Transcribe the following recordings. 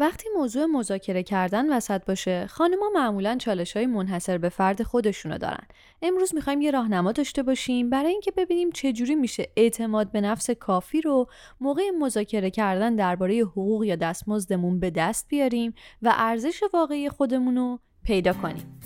وقتی موضوع مذاکره کردن وسط باشه خانمها معمولا چالش های منحصر به فرد خودشونو دارن. امروز می‌خوایم یه راهنما داشته باشیم برای اینکه ببینیم چجوری میشه اعتماد به نفس کافی رو موقع مذاکره کردن درباره حقوق یا دستمزدمون به دست بیاریم و ارزش واقعی خودمون رو پیدا کنیم.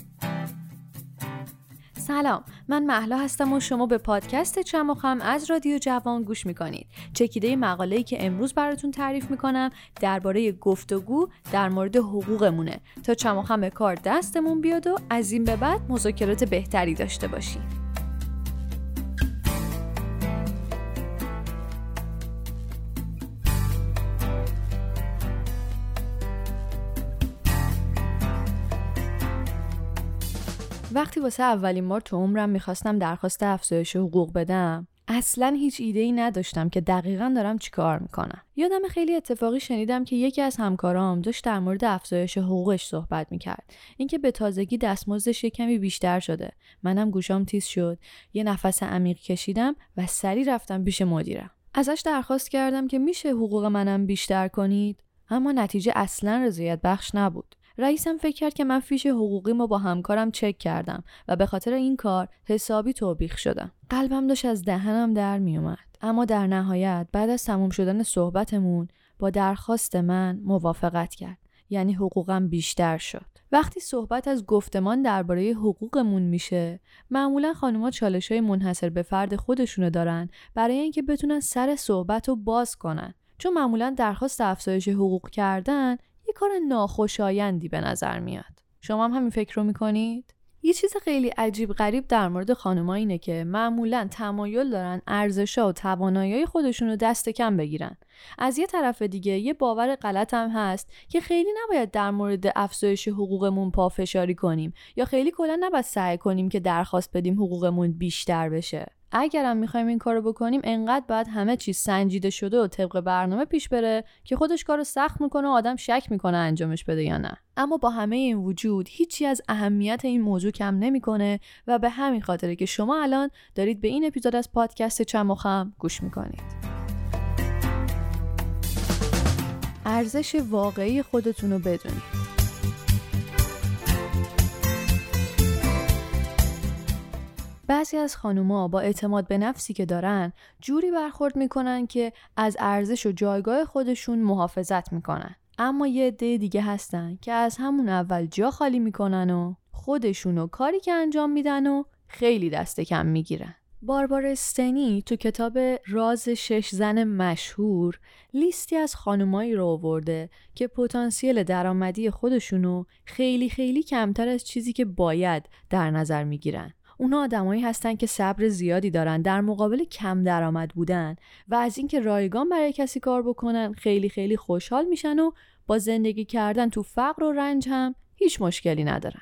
سلام. من محلا هستم و شما به پادکست چمخم از رادیو جوان گوش می‌کنید. چکیده مقاله‌ای که امروز براتون تعریف می‌کنم درباره گفتگو در مورد حقوقمونه. تا چمخم کار دستمون بیاد و از این به بعد مذاکرات بهتری داشته باشیم. وقتی واسه اولین بار تو عمرم می‌خواستم درخواست افزایش حقوق بدم اصلا هیچ ایده ای نداشتم که دقیقا دارم چیکار می‌کنم. یادم خیلی اتفاقی شنیدم که یکی از همکارام داشت در مورد افزایش حقوقش صحبت می‌کرد. اینکه به تازگی دستمزدش یه کمی بیشتر شده. منم گوشام تیز شد. یه نفس عمیق کشیدم و سری رفتم پیش مدیرم. ازش درخواست کردم که میشه حقوق منم بیشتر کنید اما نتیجه اصلا رضایت بخش نبود. رئیسم فکر کرد که من فیش حقوقی ما با همکارم چک کردم و به خاطر این کار حسابی توبیخ شدم. قلبم داشت از دهنم در میومد. اما در نهایت بعد از تموم شدن صحبتمون با درخواست من موافقت کرد. یعنی حقوقم بیشتر شد. وقتی صحبت از گفتمان درباره حقوقمون میشه معمولا خانوما چالش های منحصر به فرد خودشونو دارن برای اینکه بتونن سر صحبت رو باز کنن چون معمولا درخواست افزایش حقوق کردن یه کار ناخوشایندی به نظر میاد. شما هم همین فکر رو می‌کنید؟ یه چیز خیلی عجیب غریب در مورد خانمها اینه که معمولا تمایل دارن ارزشا و توانایی خودشون رو دست کم بگیرن. از یه طرف دیگه یه باور غلط هم هست که خیلی نباید در مورد افزایش حقوقمون پافشاری کنیم یا خیلی کلا نباید سعی کنیم که درخواست بدیم حقوقمون بیشتر بشه. اگرم می‌خوایم این کارو بکنیم انقدر باید همه چیز سنجیده شده و طبق برنامه پیش بره که خودش کارو سخت می‌کنه و آدم شک می‌کنه انجامش بده یا نه. اما با همه این وجود هیچی از اهمیت این موضوع کم نمی‌کنه و به همین خاطره که شما الان دارید به این اپیزود از پادکست چمخم گوش می‌کنید. ارزش واقعی خودتون رو بدونید. بعضی از خانوما با اعتماد به نفسی که دارن جوری برخورد می‌کنن که از ارزش و جایگاه خودشون محافظت می‌کنن. اما یه عده دیگه هستن که از همون اول جا خالی می‌کنن و خودشون و کاری که انجام میدن و خیلی دست کم می‌گیرن. باربار استنی تو کتاب راز شش زن مشهور لیستی از خانمایی رو آورده که پتانسیل درآمدی خودشونو خیلی خیلی کمتر از چیزی که باید در نظر می‌گیرن. اونا آدمایی هستن که صبر زیادی دارن در مقابل کم درآمد بودن و از اینکه رایگان برای کسی کار بکنن خیلی خیلی خوشحال میشن و با زندگی کردن تو فقر و رنج هم هیچ مشکلی ندارن.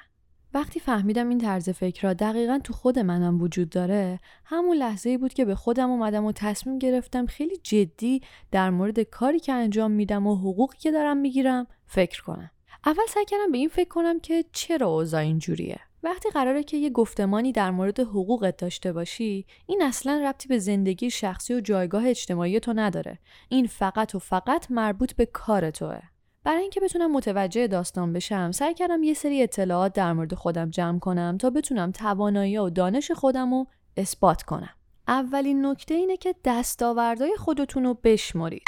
وقتی فهمیدم این طرز فکر را دقیقا تو خود منم وجود داره همون لحظه ای بود که به خودم اومدم و تصمیم گرفتم خیلی جدی در مورد کاری که انجام میدم و حقوقی که دارم می‌گیرم فکر کنم اول سعی کردم به این فکر کنم که چرا اوضاع اینجوریه وقتی قراره که یه گفتمانی در مورد حقوقت داشته باشی این اصلا ربطی به زندگی شخصی و جایگاه اجتماعی تو نداره. این فقط و فقط مربوط به کار توه. برای اینکه بتونم متوجه داستان بشم سعی کردم یه سری اطلاعات در مورد خودم جمع کنم تا بتونم توانایی و دانش خودم رو اثبات کنم. اولین نکته اینه که دستاوردهای خودتون رو بشمرید.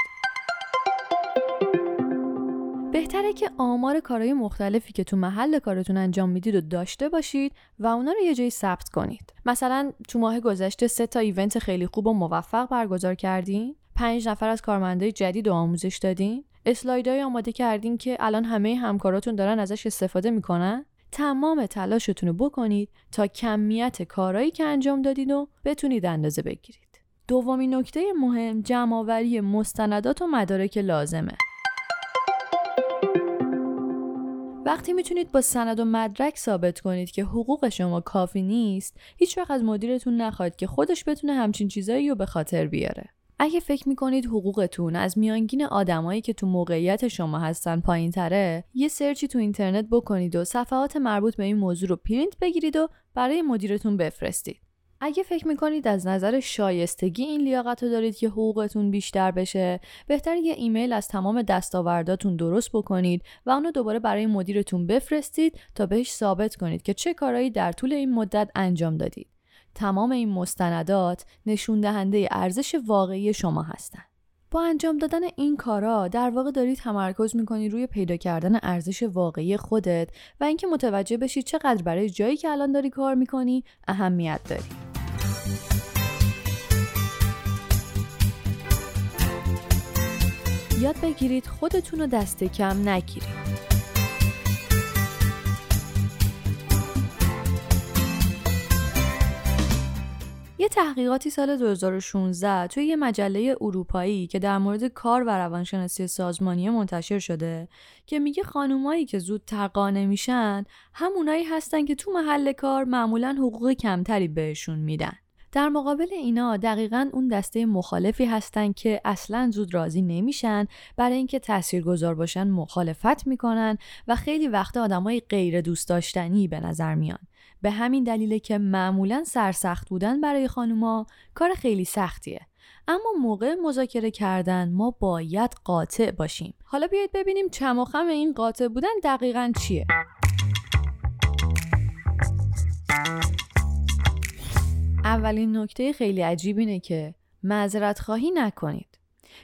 بهتره که آمار کارهای مختلفی که تو محل کارتون انجام می‌دید و داشته باشید و اونا رو یه جایی ثبت کنید. مثلا تو ماه گذشته سه تا ایونت خیلی خوب و موفق برگزار کردین، پنج نفر از کارمندای جدید و آموزش دادین، اسلایدهای آماده کردین که الان همه همکاراتون دارن ازش استفاده می‌کنن. تمام تلاشتون رو بکنید تا کمیت کارهایی که انجام دادید و بتونید اندازه بگیرید. دومین نکته مهم جمعآوری مستندات و مدارک لازمه. وقتی می‌تونید با سند و مدرک ثابت کنید که حقوق شما کافی نیست هیچ وقت از مدیرتون نخواهید که خودش بتونه همچین چیزایی رو به خاطر بیاره. اگه فکر می‌کنید حقوقتون از میانگین آدمایی که تو موقعیت شما هستن پایین تره یه سرچی تو اینترنت بکنید و صفحات مربوط به این موضوع رو پرینت بگیرید و برای مدیرتون بفرستید. اگه فکر می‌کنید از نظر شایستگی این لیاقت رو دارید که حقوقتون بیشتر بشه بهتر یه ایمیل از تمام دستاورداتون درست بکنید و اونو دوباره برای مدیرتون بفرستید تا بهش ثابت کنید که چه کارهایی در طول این مدت انجام دادید. تمام این مستندات نشون دهنده ارزش واقعی شما هستند با انجام دادن این کارا در واقع دارید تمرکز می‌کنید روی پیدا کردن ارزش واقعی خودت و اینکه متوجه بشید چقدر برای جایی که الان داری کار می‌کنی اهمیت داری. یاد بگیرید خودتون رو دست کم نگیرید. یه تحقیقاتی سال 2016 توی یه مجله اروپایی که در مورد کار و روانشناسی سازمانی منتشر شده که میگه خانومایی که زودتر قانع میشن همونایی هستن که تو محل کار معمولا حقوق کمتری بهشون میدن. در مقابل اینا دقیقا اون دسته مخالفی هستن که اصلا زود راضی نمیشن برای اینکه تاثیرگذار باشن مخالفت می‌کنن و خیلی وقت آدمای غیر دوست داشتنی به نظر میان به همین دلیله که معمولا سرسخت بودن برای خانوما کار خیلی سختیه. اما موقع مذاکره کردن ما باید قاطع باشیم. حالا بیایید ببینیم چماخم این قاطع بودن دقیقا چیه. اولین نکته خیلی عجیب اینه که معذرت خواهی نکنید.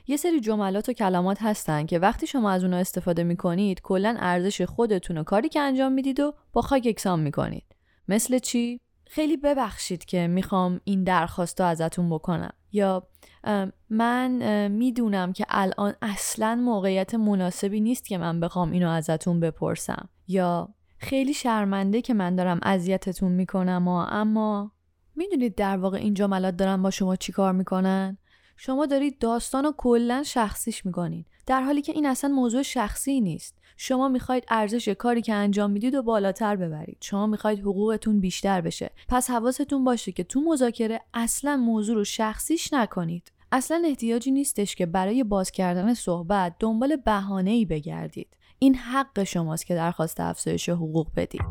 یه سری جملات و کلمات هستن که وقتی شما از اونها استفاده می‌کنید کلا ارزش خودتون و کاری که انجام می‌دید و با خاک یکسان می‌کنید. مثل چی؟ خیلی ببخشید که می‌خوام این درخواست رو ازتون بکنم. یا من می‌دونم که الان اصلا موقعیت مناسبی نیست که من بخوام اینو ازتون بپرسم. یا خیلی شرمنده که من دارم اذیتتون می‌کنم و اما می‌دونید در واقع این جملات دارن با شما چیکار می‌کنن؟ شما دارید داستان رو کلا شخصیش می‌کنید در حالی که این اصلا موضوع شخصی نیست. شما می‌خواید ارزش کاری که انجام می‌دید و بالاتر ببرید. شما می‌خواید حقوقتون بیشتر بشه. پس حواستون باشه که تو مذاکره اصلا موضوع رو شخصیش نکنید. اصلا احتیاجی نیستش که برای باز کردن صحبت دنبال بهانه ای بگردید. این حق شماست که درخواست افزایش حقوق بدید.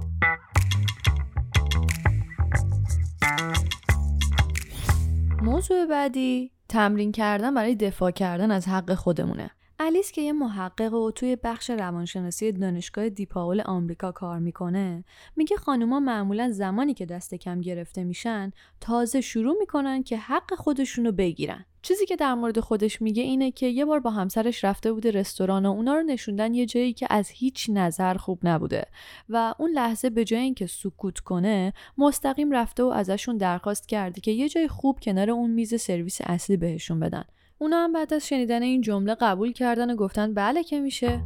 موضوع بعدی تمرین کردن برای دفاع کردن از حق خودمونه. الیس که یه محقق و توی بخش روانشناسی دانشگاه دیپاول آمریکا کار می‌کنه میگه خانوما معمولا زمانی که دست کم گرفته میشن تازه شروع می‌کنن که حق خودشونو بگیرن. چیزی که در مورد خودش میگه اینه که یه بار با همسرش رفته بوده رستوران و اونا رو نشوندن یه جایی که از هیچ نظر خوب نبوده و اون لحظه به جای اینکه سکوت کنه مستقیم رفته و ازشون درخواست کرده که یه جای خوب کنار اون میز سرویس اصلی بهشون بدن. اونا هم بعد از شنیدن این جمله قبول کردن و گفتن بله که میشه.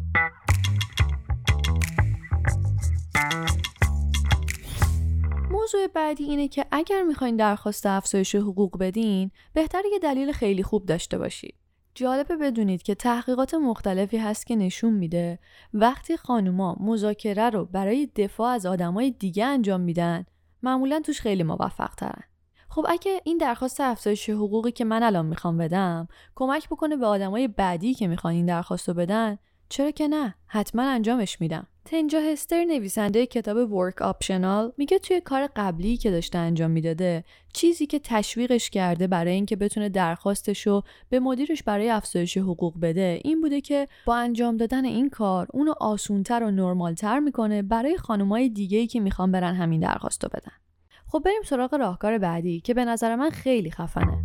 موضوع بعدی اینه که اگر می‌خواین درخواست افزایش حقوق بدین بهتر یه دلیل خیلی خوب داشته باشید جالبه بدونید که تحقیقات مختلفی هست که نشون میده وقتی خانوما مذاکره رو برای دفاع از آدمای دیگه انجام میدن معمولا توش خیلی موفق ترن خب اگه این درخواست افزایش حقوقی که من الان می‌خوام بدم کمک بکنه به آدمای بعدی که می‌خوان این درخواست رو بدن چرا که نه؟ حتما انجامش میدم. تنجا هستر نویسنده کتاب ورک آپشنال میگه توی کار قبلی که داشته انجام می‌داده چیزی که تشویقش کرده برای اینکه بتونه درخواستش رو به مدیرش برای افزایش حقوق بده این بوده که با انجام دادن این کار اونو آسونتر و نرمالتر می‌کنه برای خانمای دیگه که می‌خوان برن همین درخواست رو بدن. خب بریم سراغ راهکار بعدی که به نظر من خیلی خفنه.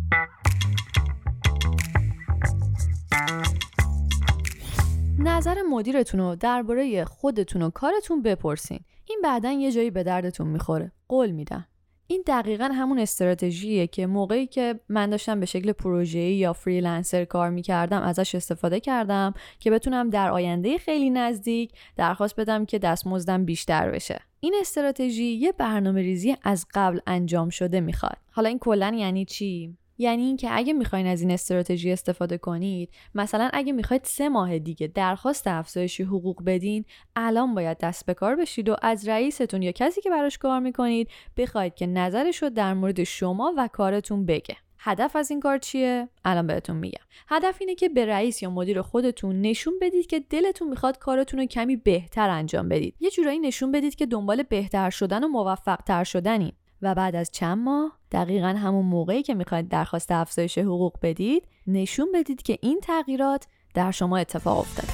نظر مدیرتون رو درباره خودتون و کارتون بپرسین. این بعدا یه جایی به دردتون می‌خوره. قول میدم. این دقیقا همون استراتژیه که موقعی که من داشتم به شکل پروژه‌ای یا فریلنسر کار می‌کردم ازش استفاده کردم که بتونم در آینده خیلی نزدیک درخواست بدم که دستمزدم بیشتر بشه. این استراتژی یه برنامه ریزی از قبل انجام شده می‌خواد. حالا این کلا یعنی چی؟ یعنی اینکه اگه می‌خواین از این استراتژی استفاده کنید مثلا اگه می‌خواید سه ماه دیگه درخواست افزایش حقوق بدین الان باید دست به کار بشید و از رئیستون یا کسی که براش کار می‌کنید بخواید که نظرش رو در مورد شما و کارتون بگه هدف از این کار چیه؟ الان بهتون میگم. هدف اینه که به رئیس یا مدیر خودتون نشون بدید که دلتون می‌خواد کارتون رو کمی بهتر انجام بدید. یه جورایی نشون بدید که دنبال بهتر شدن و موفق تر شدنی. و بعد از چند ماه دقیقا همون موقعی که می‌خواید درخواست افزایش حقوق بدید نشون بدید که این تغییرات در شما اتفاق افتاده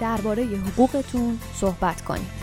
درباره حقوقتون صحبت کنید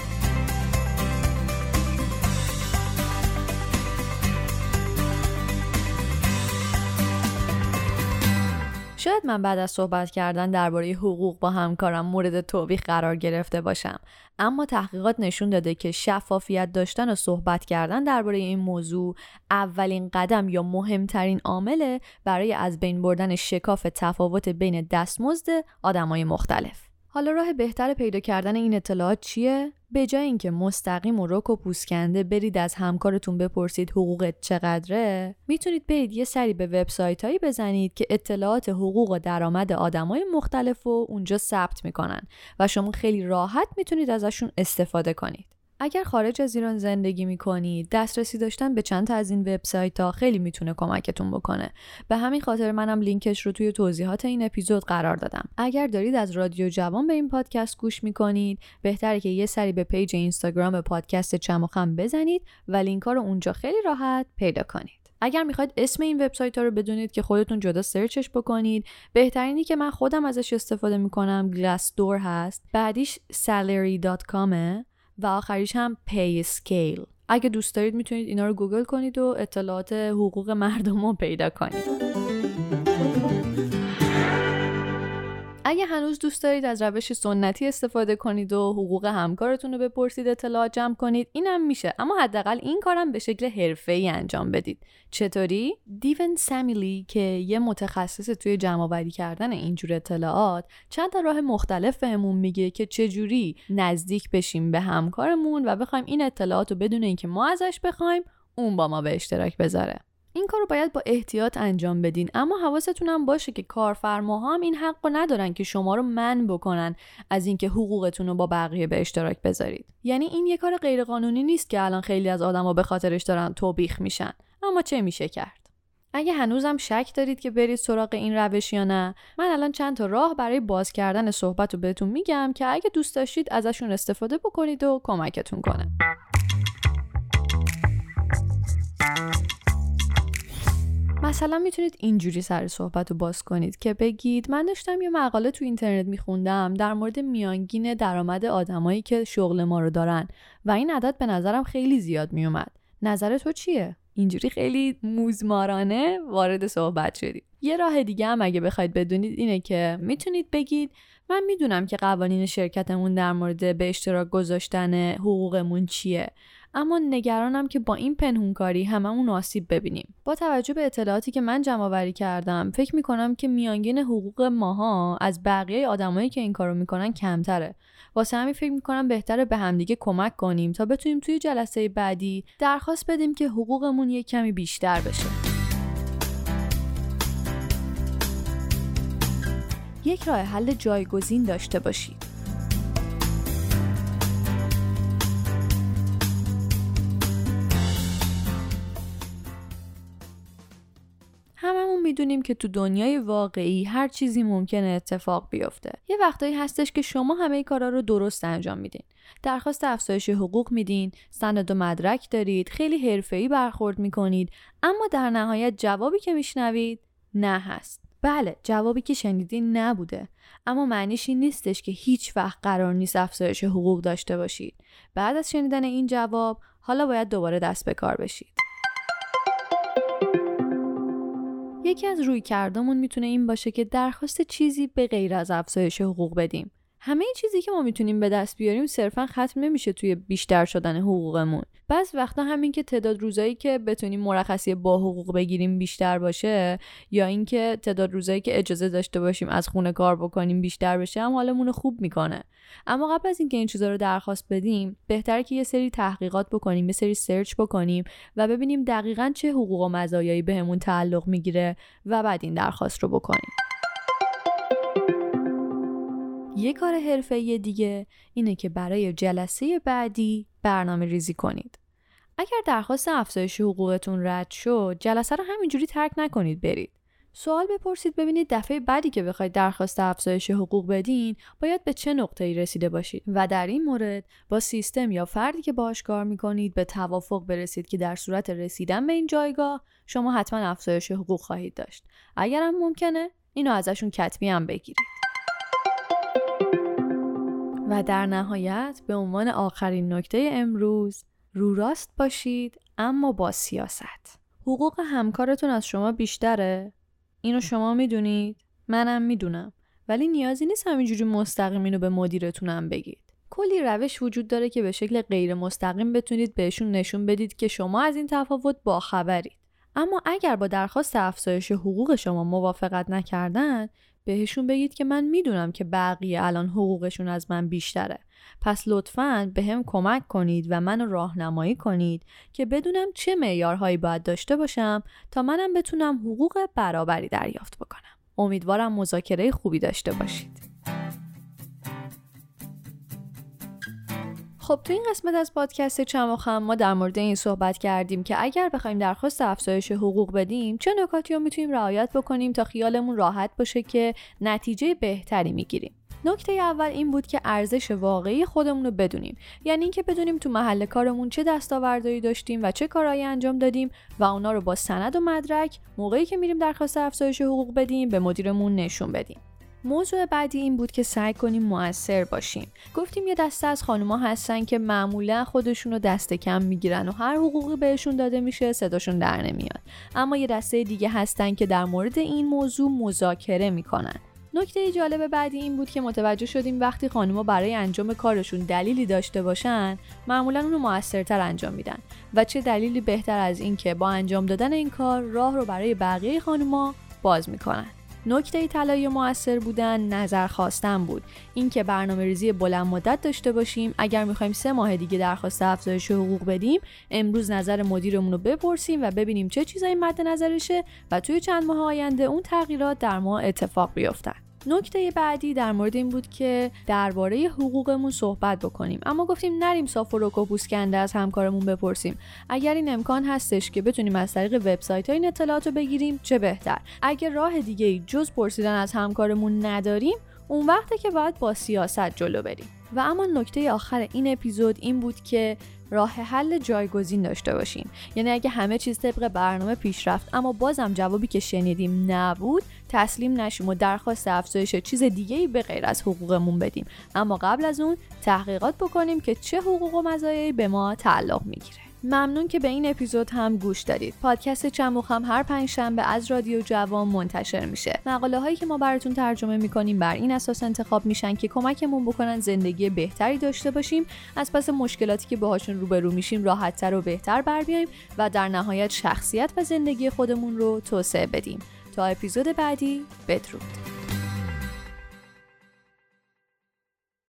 شاید من بعد از صحبت کردن درباره حقوق با همکارم مورد توبیخ قرار گرفته باشم. اما تحقیقات نشون داده که شفافیت داشتن و صحبت کردن درباره این موضوع اولین قدم یا مهمترین عامله برای از بین بردن شکاف تفاوت بین دستمزد آدمای مختلف. حالا راه بهتر پیدا کردن این اطلاعات چیه؟ به جای اینکه مستقیم و رک و پوسکنده برید از همکارتون بپرسید حقوقت چقدره می‌تونید برید یه سری به وبسایت هایی بزنید که اطلاعات حقوق و درآمد آدمای مختلف رو اونجا ثبت می‌کنن و شما خیلی راحت می‌تونید ازشون استفاده کنید اگر خارج از ایران زندگی می کنید دسترسی داشتن به چند تا از این وبسایت ها خیلی می‌تونه کمکتون بکنه. به همین خاطر منم لینکش رو توی توضیحات این اپیزود قرار دادم. اگر دارید از رادیو جوان به این پادکست گوش می کنید بهتره که یه سری به page اینستاگرام پادکست چمخم بزنید و لینک ها رو اونجا خیلی راحت پیدا کنید. اگر می‌خواید اسم این وبسایت ها رو بدونید که خودتون جدا search ش بکنید بهترینی که من خودم ازش استفاده می‌کنم Glassdoor هست. بعدیش salary.com و آخریش هم PayScale اگه دوست دارید می‌تونید اینا رو گوگل کنید و اطلاعات حقوق مردم رو پیدا کنید. اگه هنوز دوست دارید از روش سنتی استفاده کنید و حقوق همکارتون رو بپرسید اطلاعات جمع کنید اینم میشه. اما حداقل این کارم به شکل حرفه‌ای انجام بدید. چطوری؟ دیون سمیلی که یه متخصص توی جمع کردن اینجور اطلاعات چند تا راه مختلف بهمون میگه که چجوری نزدیک بشیم به همکارمون و بخوایم این اطلاعات رو بدون اینکه ما ازش بخوایم اون با ما به اشتراک بذاره. این کار رو باید با احتیاط انجام بدین. اما حواستون هم باشه که کارفرماها هم این حق رو ندارن که شما رو من بکنن از اینکه حقوقتون رو با بقیه به اشتراک بذارید. یعنی این یه کار غیرقانونی نیست که الان خیلی از آدما به خاطرش دارن توبیخ میشن. اما چه میشه کرد؟ اگه هنوزم شک دارید که برید سراغ این روش یا نه من الان چند تا راه برای باز کردن صحبت رو بهتون میگم که اگه دوست داشتید ازشون استفاده بکنید و کمکتون کنه. مثلا می‌تونید اینجوری سر صحبت رو باز کنید که بگید من داشتم یه مقاله تو اینترنت میخوندم در مورد میانگین درآمد آدمایی که شغل ما رو دارن و این عدد به نظرم خیلی زیاد میومد نظر تو چیه؟ اینجوری خیلی موزمارانه وارد صحبت شدید یه راه دیگه هم اگه بخواید بدونید اینه که می‌تونید بگید من می‌دونم که قوانین شرکتمون در مورد به اشتراک گذاشتن حقوقمون چیه. اما نگرانم که با این پنهونکاری هممون آسیب ببینیم. با توجه به اطلاعاتی که من جمع آوری کردم فکر می‌کنم که میانگین حقوق ماها از بقیه آدمایی که این کارو می‌کنن کمتره. واسه همین فکر می‌کنم بهتره به همدیگه کمک کنیم تا بتونیم توی جلسه بعدی درخواست بدیم که حقوقمون یک کمی بیشتر بشه. یک راه حل جایگزین داشته باشید. هممون می‌دونیم که تو دنیای واقعی هر چیزی ممکنه اتفاق بیفته. یه وقتایی هستش که شما همه کارا رو درست انجام میدین. درخواست افزایش حقوق میدین، سند و مدرک دارید، خیلی حرفه‌ای برخورد می‌کنید، اما در نهایت جوابی که میشنوید نه هست. بله جوابی که شنیدین نبوده اما معنیش این نیستش که هیچ وقت قرار نیست افزایش حقوق داشته باشید بعد از شنیدن این جواب حالا باید دوباره دست به کار بشید یکی از روی کردمون می‌تونه این باشه که درخواست چیزی به غیر از افزایش حقوق بدیم. همه چیزی که ما می‌تونیم به دست بیاریم صرفا ختم نمیشه توی بیشتر شدن حقوقمون. بعض وقتا همین که تعداد روزایی که بتونیم مرخصی با حقوق بگیریم بیشتر باشه یا اینکه تعداد روزایی که اجازه داشته باشیم از خونه کار بکنیم بیشتر بشه هم حالمون خوب می‌کنه اما قبل از اینکه این چیزا رو درخواست بدیم بهتره که یه سری تحقیقات بکنیم یه سری سرچ بکنیم و ببینیم دقیقا چه حقوق و مزایایی بهمون تعلق می‌گیره و بعد این درخواست رو بکنیم یه کار حرفه دیگه اینه که برای جلسه بعدی برنامه ریزی کنید. اگر درخواست افزایش حقوقتون رد شد، جلسه رو همینجوری ترک نکنید برید. سوال بپرسید ببینید دفعه بعدی که بخواید درخواست افزایش حقوق بدین باید به چه نقطه‌ای رسیده باشید و در این مورد با سیستم یا فردی که باهاش کار می‌کنید به توافق برسید که در صورت رسیدن به این جایگاه شما حتما افزایش حقوق خواهید داشت اگرم ممکنه اینو ازشون کتبی هم بگیرید و در نهایت به عنوان آخرین نکته امروز رو راست باشید اما با سیاست. حقوق همکارتون از شما بیشتره؟ اینو شما می‌دونید؟ منم می‌دونم. ولی نیازی نیست همینجوری مستقیم اینو به مدیرتونم بگید. کلی روش وجود داره که به شکل غیر مستقیم بتونید بهشون نشون بدید که شما از این تفاوت باخبرید. اما اگر با درخواست افزایش حقوق شما موافقت نکردن بهشون بگید که من می‌دونم که بقیه الان حقوقشون از من بیشتره. پس لطفا به هم کمک کنید و منو راهنمایی کنید که بدونم چه معیارهایی باید داشته باشم تا منم بتونم حقوق برابری دریافت بکنم. امیدوارم مذاکره خوبی داشته باشید. خب تو این قسمت از پادکست چماخم ما در مورد این صحبت کردیم که اگر بخوایم درخواست افزایش حقوق بدیم چه نکاتی رو می‌تونیم رعایت بکنیم تا خیالمون راحت باشه که نتیجه بهتری می‌گیریم؟ نکته اول این بود که ارزش واقعی خودمون رو بدونیم. یعنی اینکه بدونیم تو محل کارمون چه دستاوردهایی داشتیم و چه کارهایی انجام دادیم و اونا رو با سند و مدرک موقعی که میریم درخواست افزایش حقوق بدیم به مدیرمون نشون بدیم. موضوع بعدی این بود که سعی کنیم موثر باشیم. گفتیم یه دسته از خانوما هستن که معمولا خودشون رو دست کم می‌گیرن و هر حقوقی بهشون داده میشه صداشون در نمیاد. اما یه دسته دیگه هستن که در مورد این موضوع مذاکره می‌کنن. نکته جالب بعدی این بود که متوجه شدیم وقتی خانوما برای انجام کارشون دلیلی داشته باشن معمولا اونو موثرتر انجام میدن. و چه دلیلی بهتر از این که با انجام دادن این کار راه رو برای بقیه خانوما باز می‌کنن. نکته طلایی موثر بودن نظر خواستن بود. اینکه برنامه ریزی بلند مدت داشته باشیم اگر می‌خوایم سه ماه دیگه درخواست افزایش حقوق بدیم امروز نظر مدیرمون رو بپرسیم و ببینیم چه چیزایی مد نظرشه و توی چند ماه آینده اون تغییرات در ما اتفاق بیفتن. نکته بعدی در مورد این بود که درباره حقوقمون صحبت بکنیم. اما گفتیم نریم صاف و از همکارمون بپرسیم. اگر این امکان هستش که بتونیم از طریق وبسایت این اطلاعات رو بگیریم چه بهتر؟ اگر راه دیگه جز پرسیدن از همکارمون نداریم اون وقته که باید با سیاست جلو بریم. و اما نکته آخر این اپیزود این بود که راه حل جایگزین داشته باشیم. یعنی اگه همه چیز طبق برنامه پیش رفت اما بازم جوابی که شنیدیم نبود تسلیم نشیم و درخواست افزایش چیز دیگه ای به غیر از حقوقمون بدیم. اما قبل از اون تحقیقات بکنیم که چه حقوق و مزایایی به ما تعلق می‌گیره. ممنون که به این اپیزود هم گوش دادید. پادکست چموخ هم هر پنج شنبه از رادیو جوان منتشر میشه. مقاله هایی که ما براتون ترجمه می‌کنیم بر این اساس انتخاب میشن که کمکمون بکنن زندگی بهتری داشته باشیم. از پس مشکلاتی که باهاشون روبرو میشیم راحتتر و بهتر بر بیایم و در نهایت شخصیت و زندگی خودمون رو توسعه بدیم. تا اپیزود بعدی بدرود.